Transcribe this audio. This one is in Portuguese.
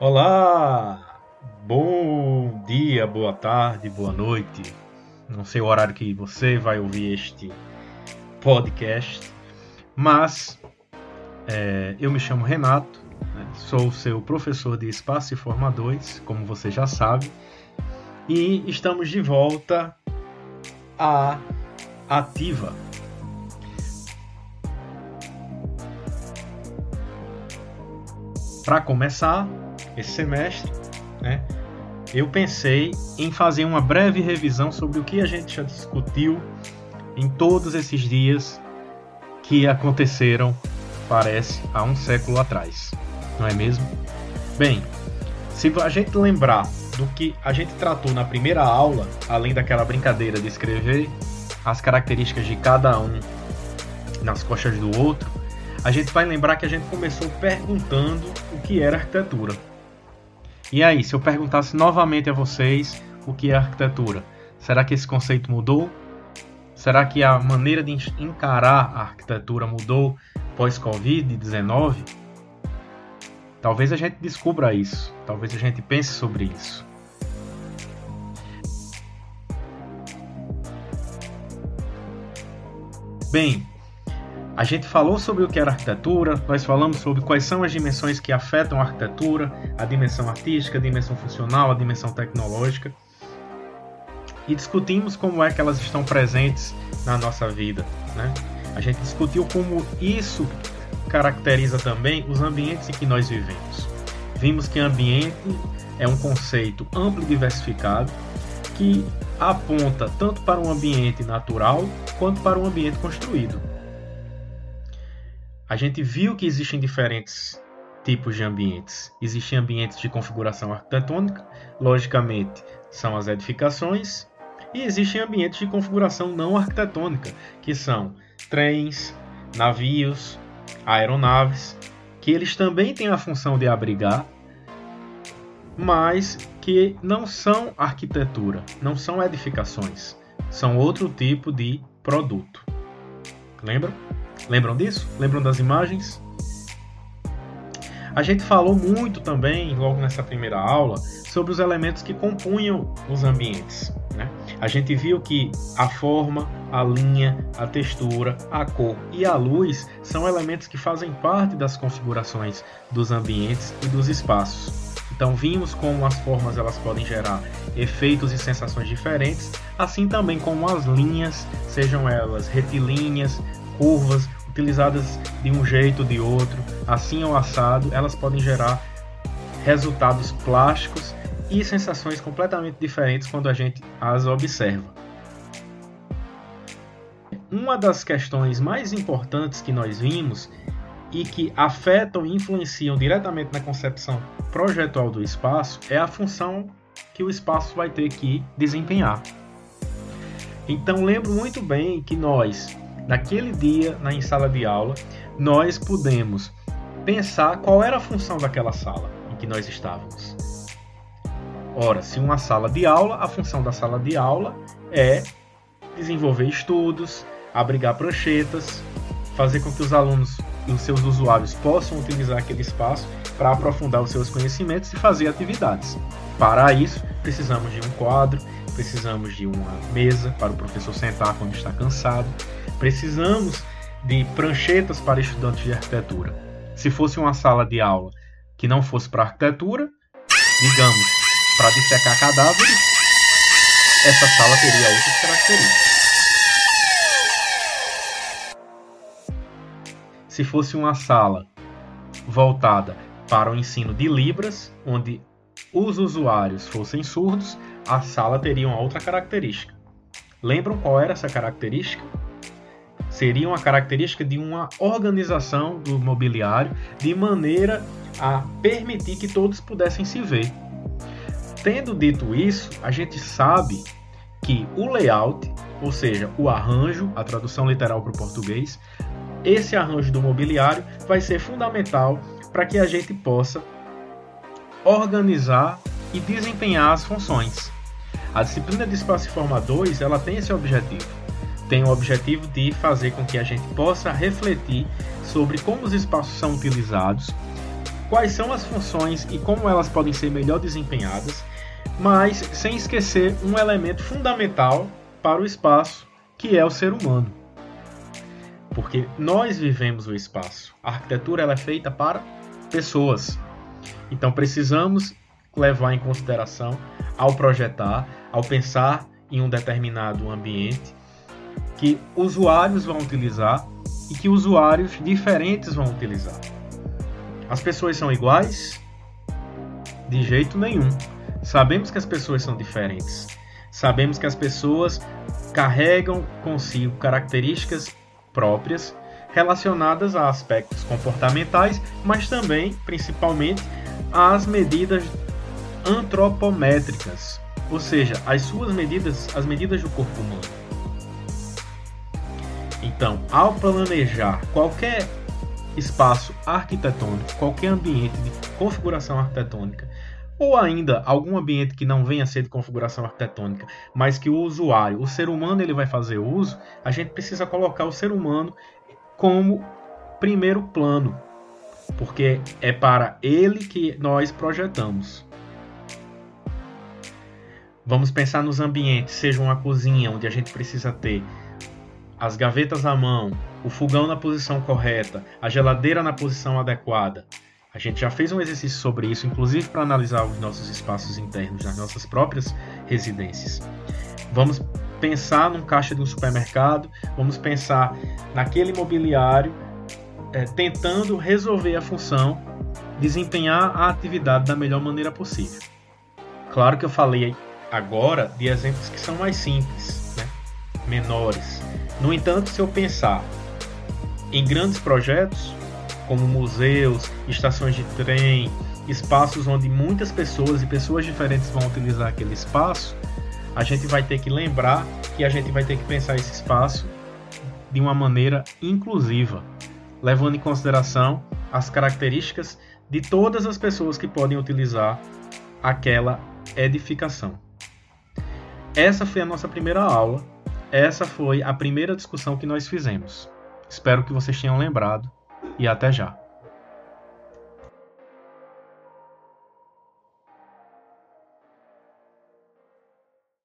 Olá! Bom dia, boa tarde, boa noite. Não sei o horário que você vai ouvir este podcast, mas é, eu me chamo Renato, né, sou seu professor de Espaço e Forma 2, como você já sabe, e estamos de volta à Ativa. Para começar, esse semestre, né, eu pensei em fazer uma breve revisão sobre o que a gente já discutiu em todos esses dias que aconteceram, parece, há um século atrás. Não é mesmo? Bem, se a gente lembrar do que a gente tratou na primeira aula, além daquela brincadeira de escrever as características de cada um nas costas do outro, a gente vai lembrar que a gente começou perguntando o que era arquitetura. E aí, se eu perguntasse novamente a vocês o que é arquitetura, será que esse conceito mudou? Será que a maneira de encarar a arquitetura mudou pós-Covid-19? Talvez a gente descubra isso, talvez a gente pense sobre isso. Bem, a gente falou sobre o que era arquitetura, nós falamos sobre quais são as dimensões que afetam a arquitetura, a dimensão artística, a dimensão funcional, a dimensão tecnológica. E discutimos como é que elas estão presentes na nossa vida. Né? A gente discutiu como isso caracteriza também os ambientes em que nós vivemos. Vimos que ambiente é um conceito amplo e diversificado que aponta tanto para um ambiente natural quanto para um ambiente construído a gente viu que existem diferentes tipos de ambientes. Existem ambientes de configuração arquitetônica, logicamente são as edificações, e existem ambientes de configuração não arquitetônica, que são trens, navios, aeronaves, que eles também têm a função de abrigar, mas que não são arquitetura, não são edificações, são outro tipo de produto. Lembra? Lembram disso? Lembram das imagens? A gente falou muito também, logo nessa primeira aula, sobre os elementos que compunham os ambientes. Né? A gente viu que a forma, a linha, a textura, a cor e a luz são elementos que fazem parte das configurações dos ambientes e dos espaços. Então vimos como as formas elas podem gerar efeitos e sensações diferentes, assim também como as linhas, sejam elas retilíneas, curvas, utilizadas de um jeito ou de outro, assim ou assado, elas podem gerar resultados plásticos e sensações completamente diferentes quando a gente as observa. Uma das questões mais importantes que nós vimos e que afetam e influenciam diretamente na concepção projetual do espaço é a função que o espaço vai ter que desempenhar. Então lembro muito bem que nós naquele dia, na sala de aula, nós pudemos pensar qual era a função daquela sala em que nós estávamos. Ora, se uma sala de aula, a função da sala de aula é desenvolver estudos, abrigar pranchetas, fazer com que os alunos e os seus usuários possam utilizar aquele espaço para aprofundar os seus conhecimentos e fazer atividades. Para isso, precisamos de um quadro, precisamos de uma mesa para o professor sentar quando está cansado, Precisamos de pranchetas para estudantes de arquitetura. Se fosse uma sala de aula que não fosse para arquitetura, digamos, para dissecar cadáveres, essa sala teria outras características. Se fosse uma sala voltada para o ensino de Libras, onde os usuários fossem surdos, a sala teria uma outra característica. Lembram qual era essa característica? Seria uma característica de uma organização do mobiliário de maneira a permitir que todos pudessem se ver. Tendo dito isso, a gente sabe que o layout, ou seja, o arranjo, a tradução literal para o português, esse arranjo do mobiliário vai ser fundamental para que a gente possa organizar e desempenhar as funções. A disciplina de Espaço e Forma 2 ela tem esse objetivo tem o objetivo de fazer com que a gente possa refletir sobre como os espaços são utilizados, quais são as funções e como elas podem ser melhor desempenhadas, mas sem esquecer um elemento fundamental para o espaço, que é o ser humano. Porque nós vivemos o espaço. A arquitetura é feita para pessoas. Então precisamos levar em consideração ao projetar, ao pensar em um determinado ambiente que usuários vão utilizar e que usuários diferentes vão utilizar. As pessoas são iguais? De jeito nenhum. Sabemos que as pessoas são diferentes. Sabemos que as pessoas carregam consigo características próprias relacionadas a aspectos comportamentais, mas também, principalmente, às medidas antropométricas, ou seja, as suas medidas, as medidas do corpo humano. Então, ao planejar qualquer espaço arquitetônico, qualquer ambiente de configuração arquitetônica, ou ainda algum ambiente que não venha a ser de configuração arquitetônica, mas que o usuário, o ser humano, ele vai fazer uso, a gente precisa colocar o ser humano como primeiro plano, porque é para ele que nós projetamos. Vamos pensar nos ambientes, seja uma cozinha onde a gente precisa ter as gavetas à mão, o fogão na posição correta, a geladeira na posição adequada. A gente já fez um exercício sobre isso, inclusive para analisar os nossos espaços internos nas nossas próprias residências. Vamos pensar num caixa de um supermercado, vamos pensar naquele imobiliário é, tentando resolver a função, desempenhar a atividade da melhor maneira possível. Claro que eu falei agora de exemplos que são mais simples? Menores. No entanto, se eu pensar em grandes projetos, como museus, estações de trem, espaços onde muitas pessoas e pessoas diferentes vão utilizar aquele espaço, a gente vai ter que lembrar que a gente vai ter que pensar esse espaço de uma maneira inclusiva, levando em consideração as características de todas as pessoas que podem utilizar aquela edificação. Essa foi a nossa primeira aula. Essa foi a primeira discussão que nós fizemos. Espero que vocês tenham lembrado e até já.